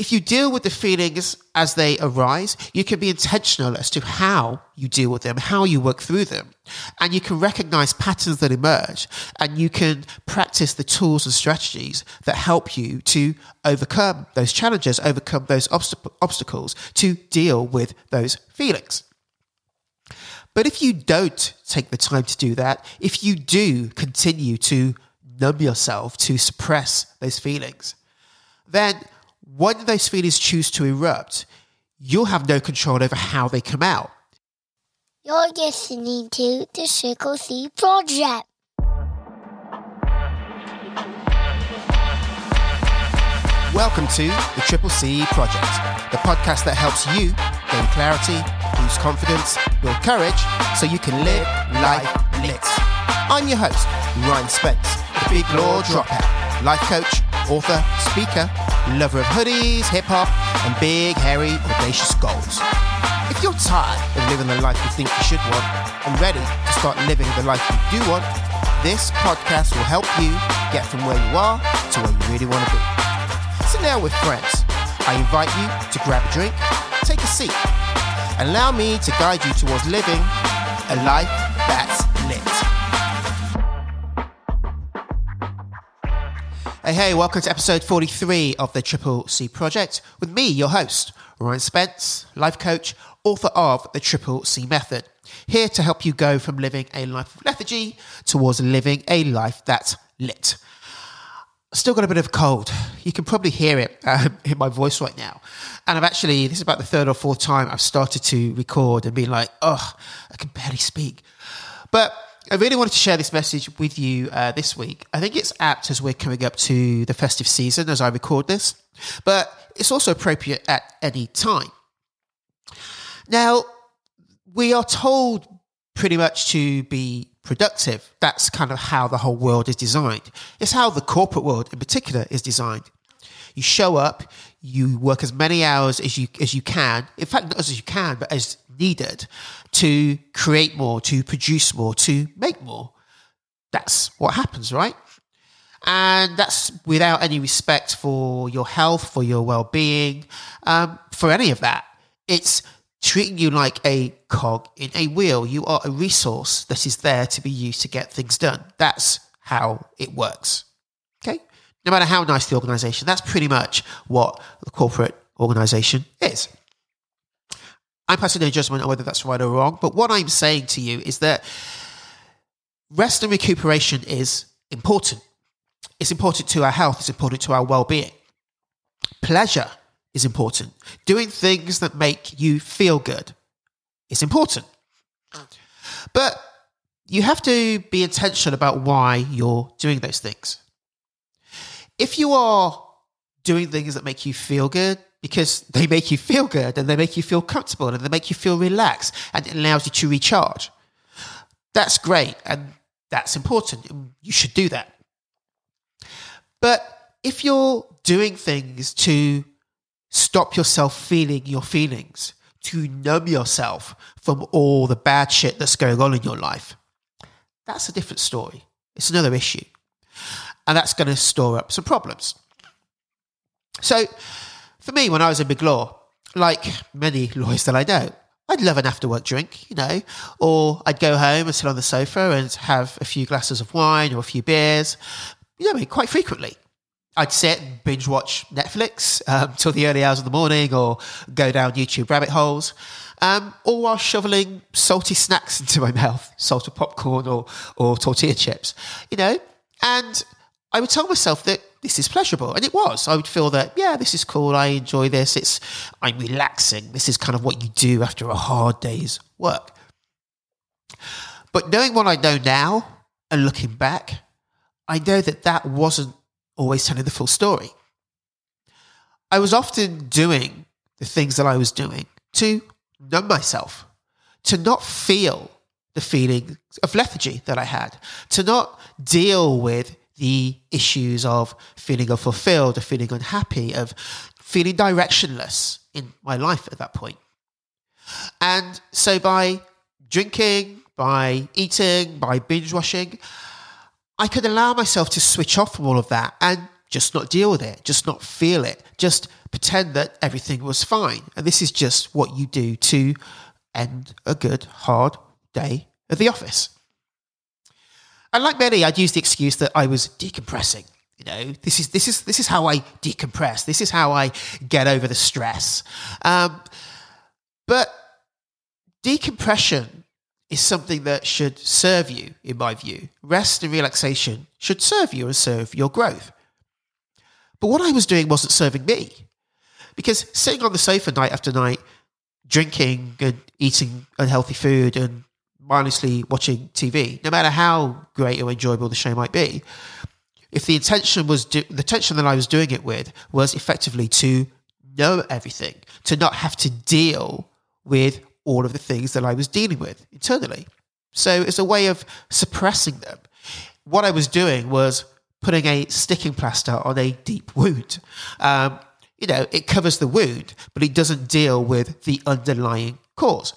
if you deal with the feelings as they arise, you can be intentional as to how you deal with them, how you work through them. And you can recognize patterns that emerge and you can practice the tools and strategies that help you to overcome those challenges, overcome those obst- obstacles, to deal with those feelings. But if you don't take the time to do that, if you do continue to numb yourself, to suppress those feelings, then when those feelings choose to erupt, you'll have no control over how they come out. You're listening to the Triple C Project. Welcome to the Triple C Project, the podcast that helps you gain clarity, boost confidence, build courage, so you can live life lit. I'm your host, Ryan Spence, the big law dropout, life coach, author, speaker, lover of hoodies, hip hop, and big, hairy, audacious goals. If you're tired of living the life you think you should want and ready to start living the life you do want, this podcast will help you get from where you are to where you really want to be. Sit down with friends. I invite you to grab a drink, take a seat, and allow me to guide you towards living a life Hey, hey, welcome to episode 43 of the Triple C Project with me, your host, Ryan Spence, life coach, author of the Triple C Method. Here to help you go from living a life of lethargy towards living a life that's lit. Still got a bit of cold. You can probably hear it um, in my voice right now. And I've actually, this is about the third or fourth time I've started to record and been like, oh, I can barely speak. But I really wanted to share this message with you uh, this week. I think it's apt as we're coming up to the festive season as I record this, but it's also appropriate at any time. Now, we are told pretty much to be productive. That's kind of how the whole world is designed. It's how the corporate world in particular is designed. You show up, you work as many hours as you as you can. In fact, not as you can, but as needed to create more, to produce more, to make more. That's what happens, right? And that's without any respect for your health, for your well-being, um, for any of that. It's treating you like a cog in a wheel. You are a resource that is there to be used to get things done. That's how it works. Okay? No matter how nice the organization, that's pretty much what the corporate organization is. I'm passing no judgment on whether that's right or wrong, but what I'm saying to you is that rest and recuperation is important. It's important to our health, it's important to our well being. Pleasure is important. Doing things that make you feel good is important. But you have to be intentional about why you're doing those things. If you are doing things that make you feel good because they make you feel good and they make you feel comfortable and they make you feel relaxed and it allows you to recharge, that's great and that's important. You should do that. But if you're doing things to stop yourself feeling your feelings, to numb yourself from all the bad shit that's going on in your life, that's a different story. It's another issue. And that's going to store up some problems. So, for me, when I was in big law, like many lawyers that I know, I'd love an after work drink, you know, or I'd go home and sit on the sofa and have a few glasses of wine or a few beers, you know, I mean, quite frequently. I'd sit and binge watch Netflix um, till the early hours of the morning or go down YouTube rabbit holes, um, all while shoveling salty snacks into my mouth, salted popcorn or, or tortilla chips, you know, and I would tell myself that this is pleasurable. And it was. I would feel that, yeah, this is cool. I enjoy this. It's, I'm relaxing. This is kind of what you do after a hard day's work. But knowing what I know now and looking back, I know that that wasn't always telling the full story. I was often doing the things that I was doing to numb myself, to not feel the feeling of lethargy that I had, to not deal with the issues of feeling unfulfilled, of feeling unhappy, of feeling directionless in my life at that point. And so by drinking, by eating, by binge washing, I could allow myself to switch off from all of that and just not deal with it, just not feel it, just pretend that everything was fine. And this is just what you do to end a good, hard day at the office. And like many, I'd use the excuse that I was decompressing. You know, this is this is this is how I decompress. This is how I get over the stress. Um, but decompression is something that should serve you, in my view. Rest and relaxation should serve you and serve your growth. But what I was doing wasn't serving me. Because sitting on the sofa night after night, drinking and eating unhealthy food and mindlessly watching TV, no matter how great or enjoyable the show might be, if the intention was do- the intention that I was doing it with was effectively to know everything, to not have to deal with all of the things that I was dealing with internally. So it's a way of suppressing them. What I was doing was putting a sticking plaster on a deep wound. Um, you know, it covers the wound, but it doesn't deal with the underlying cause.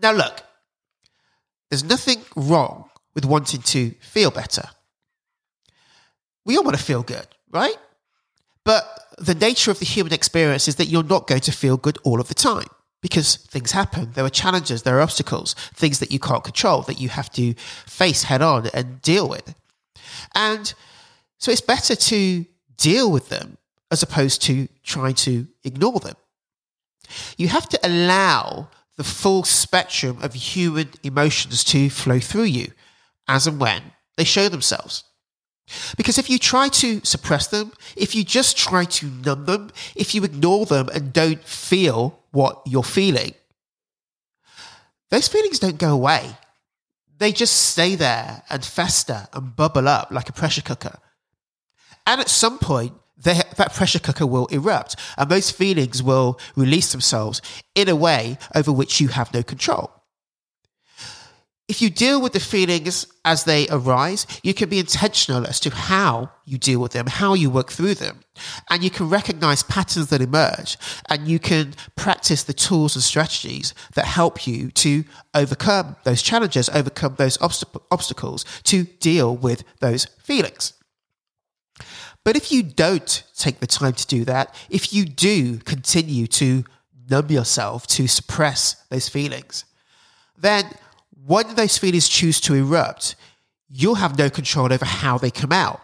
Now, look, there's nothing wrong with wanting to feel better. We all want to feel good, right? But the nature of the human experience is that you're not going to feel good all of the time because things happen. There are challenges, there are obstacles, things that you can't control that you have to face head on and deal with. And so it's better to deal with them as opposed to trying to ignore them. You have to allow the full spectrum of human emotions to flow through you as and when they show themselves. Because if you try to suppress them, if you just try to numb them, if you ignore them and don't feel what you're feeling, those feelings don't go away. They just stay there and fester and bubble up like a pressure cooker. And at some point, they, that pressure cooker will erupt and those feelings will release themselves in a way over which you have no control. If you deal with the feelings as they arise, you can be intentional as to how you deal with them, how you work through them. And you can recognize patterns that emerge and you can practice the tools and strategies that help you to overcome those challenges, overcome those obst- obstacles, to deal with those feelings. But if you don't take the time to do that, if you do continue to numb yourself, to suppress those feelings, then when those feelings choose to erupt, you'll have no control over how they come out.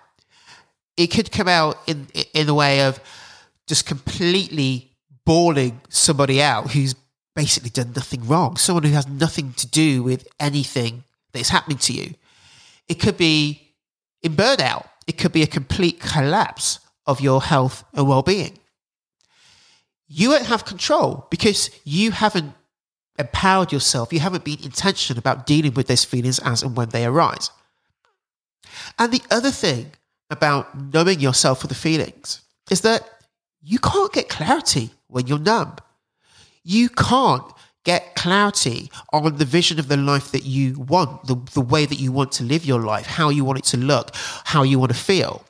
It could come out in in the way of just completely bawling somebody out who's basically done nothing wrong, someone who has nothing to do with anything that's happening to you. It could be in burnout. It could be a complete collapse of your health and well-being. You won't have control because you haven't empowered yourself. You haven't been intentional about dealing with those feelings as and when they arise. And the other thing about numbing yourself for the feelings is that you can't get clarity when you're numb. You can't get clarity on the vision of the life that you want, the, the way that you want to live your life, how you want it to look, how you want to feel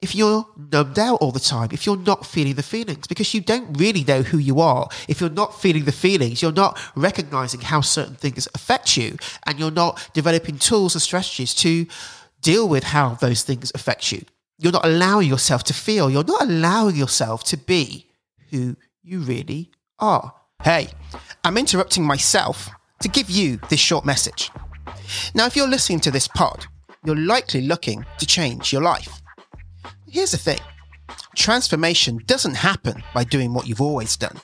if you're numbed out all the time, if you're not feeling the feelings, because you don't really know who you are. If you're not feeling the feelings, you're not recognizing how certain things affect you, and you're not developing tools and strategies to deal with how those things affect you. You're not allowing yourself to feel, you're not allowing yourself to be who you really are. Hey, I'm interrupting myself to give you this short message. Now, if you're listening to this pod, you're likely looking to change your life. Here's the thing transformation doesn't happen by doing what you've always done,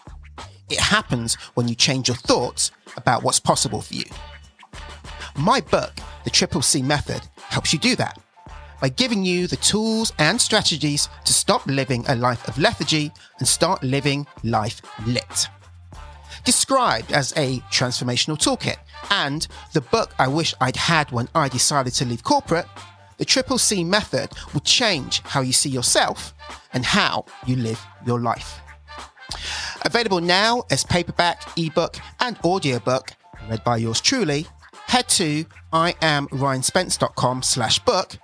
it happens when you change your thoughts about what's possible for you. My book, The Triple C Method, helps you do that by giving you the tools and strategies to stop living a life of lethargy and start living life lit. Described as a transformational toolkit. And the book I wish I'd had when I decided to leave corporate, the Triple C method will change how you see yourself and how you live your life. Available now as paperback, ebook, and audiobook, read by yours truly, head to iamryanspence.com slash book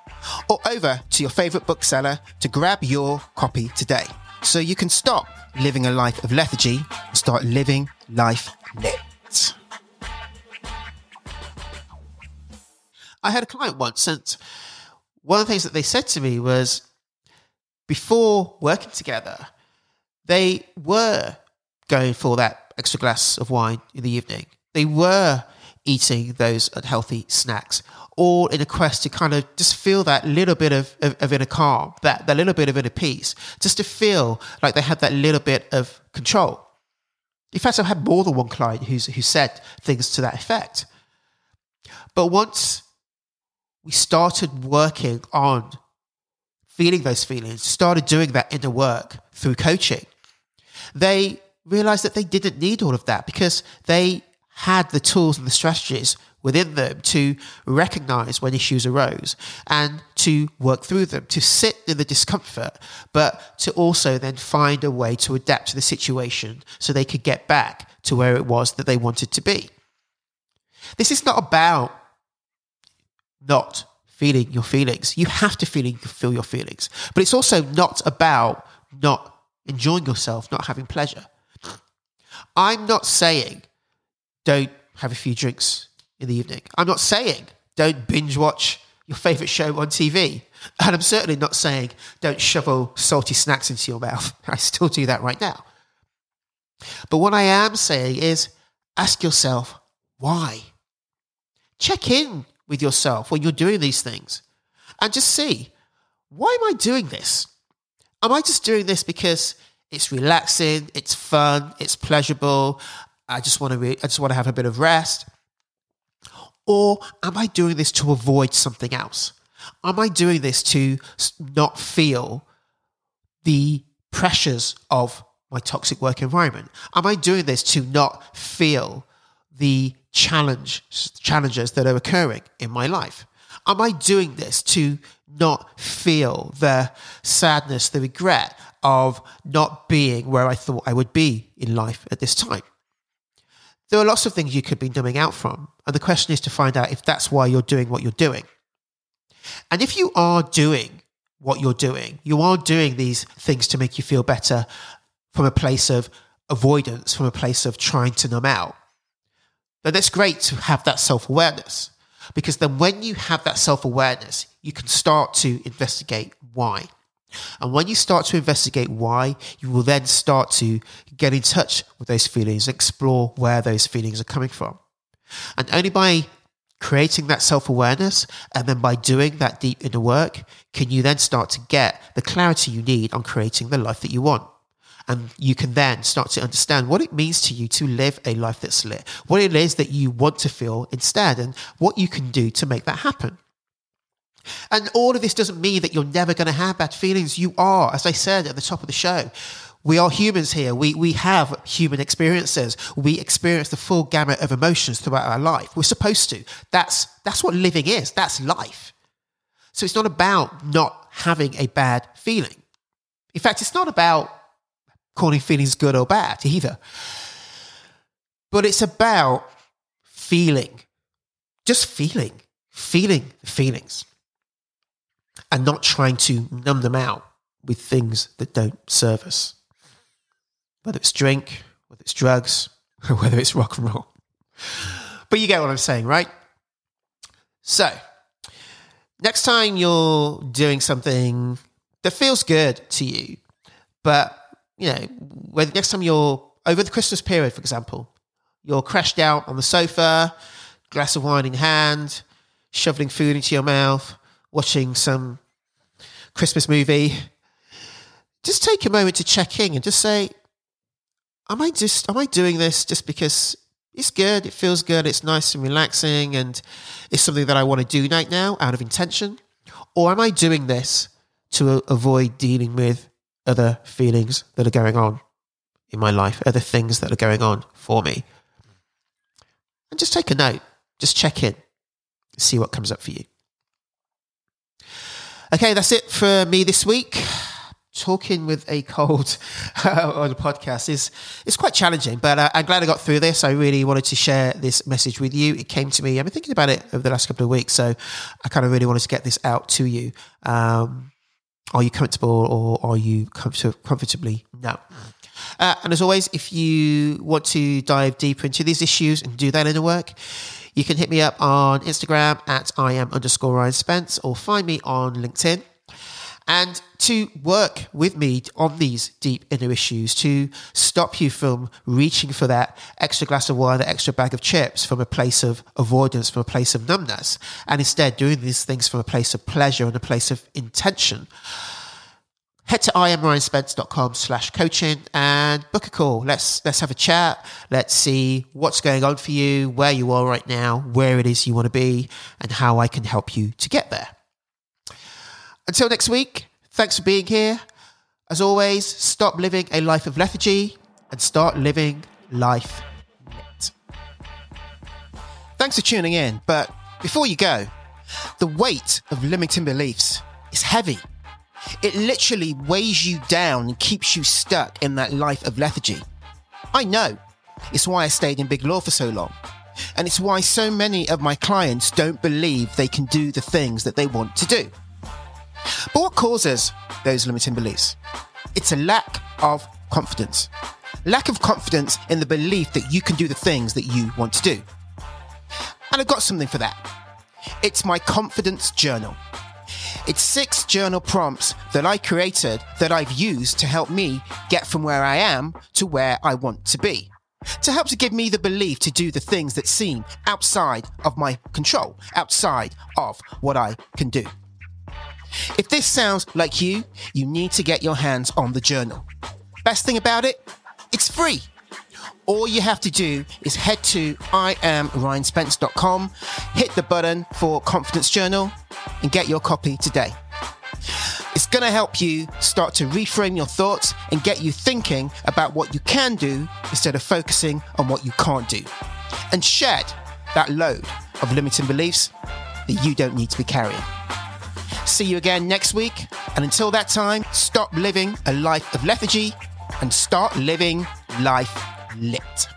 or over to your favorite bookseller to grab your copy today. So you can stop living a life of lethargy and start living life lit. I had a client once and one of the things that they said to me was before working together, they were going for that extra glass of wine in the evening. They were eating those unhealthy snacks, all in a quest to kind of just feel that little bit of, of, of inner calm, that, that little bit of inner peace, just to feel like they had that little bit of control. In fact, I've had more than one client who's, who said things to that effect. But once we started working on feeling those feelings, started doing that inner work through coaching, they realized that they didn't need all of that because they had the tools and the strategies within them to recognize when issues arose and to work through them, to sit in the discomfort, but to also then find a way to adapt to the situation so they could get back to where it was that they wanted to be. This is not about not feeling your feelings. You have to feel, feel your feelings. But it's also not about not enjoying yourself, not having pleasure. I'm not saying don't have a few drinks in the evening. I'm not saying don't binge watch your favorite show on TV. And I'm certainly not saying don't shovel salty snacks into your mouth. I still do that right now. But what I am saying is ask yourself why. Check in with yourself when you're doing these things and just see why am I doing this? Am I just doing this because it's relaxing, it's fun, it's pleasurable, I just want to re- I just want to have a bit of rest? Or am I doing this to avoid something else? Am I doing this to not feel the pressures of my toxic work environment? Am I doing this to not feel the challenge challenges that are occurring in my life? Am I doing this to not feel the sadness, the regret of not being where I thought I would be in life at this time? There are lots of things you could be numbing out from. And the question is to find out if that's why you're doing what you're doing. And if you are doing what you're doing, you are doing these things to make you feel better from a place of avoidance, from a place of trying to numb out, then it's great to have that self awareness. Because then when you have that self awareness, you can start to investigate why. And when you start to investigate why, you will then start to get in touch with those feelings, explore where those feelings are coming from. And only by creating that self awareness and then by doing that deep inner work can you then start to get the clarity you need on creating the life that you want. And you can then start to understand what it means to you to live a life that's lit, what it is that you want to feel instead, and what you can do to make that happen. And all of this doesn't mean that you're never going to have bad feelings. You are, as I said at the top of the show. We are humans here. We, we have human experiences. We experience the full gamut of emotions throughout our life. We're supposed to. That's, that's what living is. That's life. So it's not about not having a bad feeling. In fact, it's not about calling feelings good or bad either. But it's about feeling, just feeling, feeling the feelings and not trying to numb them out with things that don't serve us. Whether it's drink, whether it's drugs, or whether it's rock and roll. But you get what I'm saying, right? So, next time you're doing something that feels good to you, but, you know, next time you're over the Christmas period, for example, you're crashed out on the sofa, glass of wine in hand, shoveling food into your mouth, watching some Christmas movie, just take a moment to check in and just say, am I just am I doing this just because it's good, it feels good, it's nice and relaxing, and it's something that I want to do right now out of intention? Or am I doing this to avoid dealing with other feelings that are going on in my life, other things that are going on for me? And just take a note, just check in, see what comes up for you. Okay, that's it for me this week. Talking with a cold on a podcast is is quite challenging, but uh, I'm glad I got through this. I really wanted to share this message with you. It came to me. I've been thinking about it over the last couple of weeks, so I kind of really wanted to get this out to you. Um, are you comfortable, or are you comfort- comfortably no? Uh, and as always, if you want to dive deeper into these issues and do that in inner work, You can hit me up on Instagram at I am underscore Ryan Spence or find me on LinkedIn. And to work with me on these deep inner issues, to stop you from reaching for that extra glass of wine, that extra bag of chips from a place of avoidance, from a place of numbness, and instead doing these things from a place of pleasure and a place of intention head to iamryanspence.com slash coaching and book a call. Let's let's have a chat. Let's see what's going on for you, where you are right now, where it is you want to be, and how I can help you to get there. Until next week, thanks for being here. As always, stop living a life of lethargy and start living life. Thanks for tuning in, but before you go, the weight of limiting beliefs is heavy. It literally weighs you down and keeps you stuck in that life of lethargy. I know. It's why I stayed in big law for so long. And it's why so many of my clients don't believe they can do the things that they want to do. But what causes those limiting beliefs? It's a lack of confidence. Lack of confidence in the belief that you can do the things that you want to do. And I've got something for that. It's my confidence journal. It's six journal prompts that I created that I've used to help me get from where I am to where I want to be. To help to give me the belief to do the things that seem outside of my control, outside of what I can do. If this sounds like you, you need to get your hands on the journal. Best thing about it, it's free. All you have to do is head to iamryanspence.com, hit the button for Confidence Journal, and get your copy today. It's going to help you start to reframe your thoughts and get you thinking about what you can do instead of focusing on what you can't do. And shed that load of limiting beliefs that you don't need to be carrying. See you again next week. And until that time, stop living a life of lethargy and start living life lit.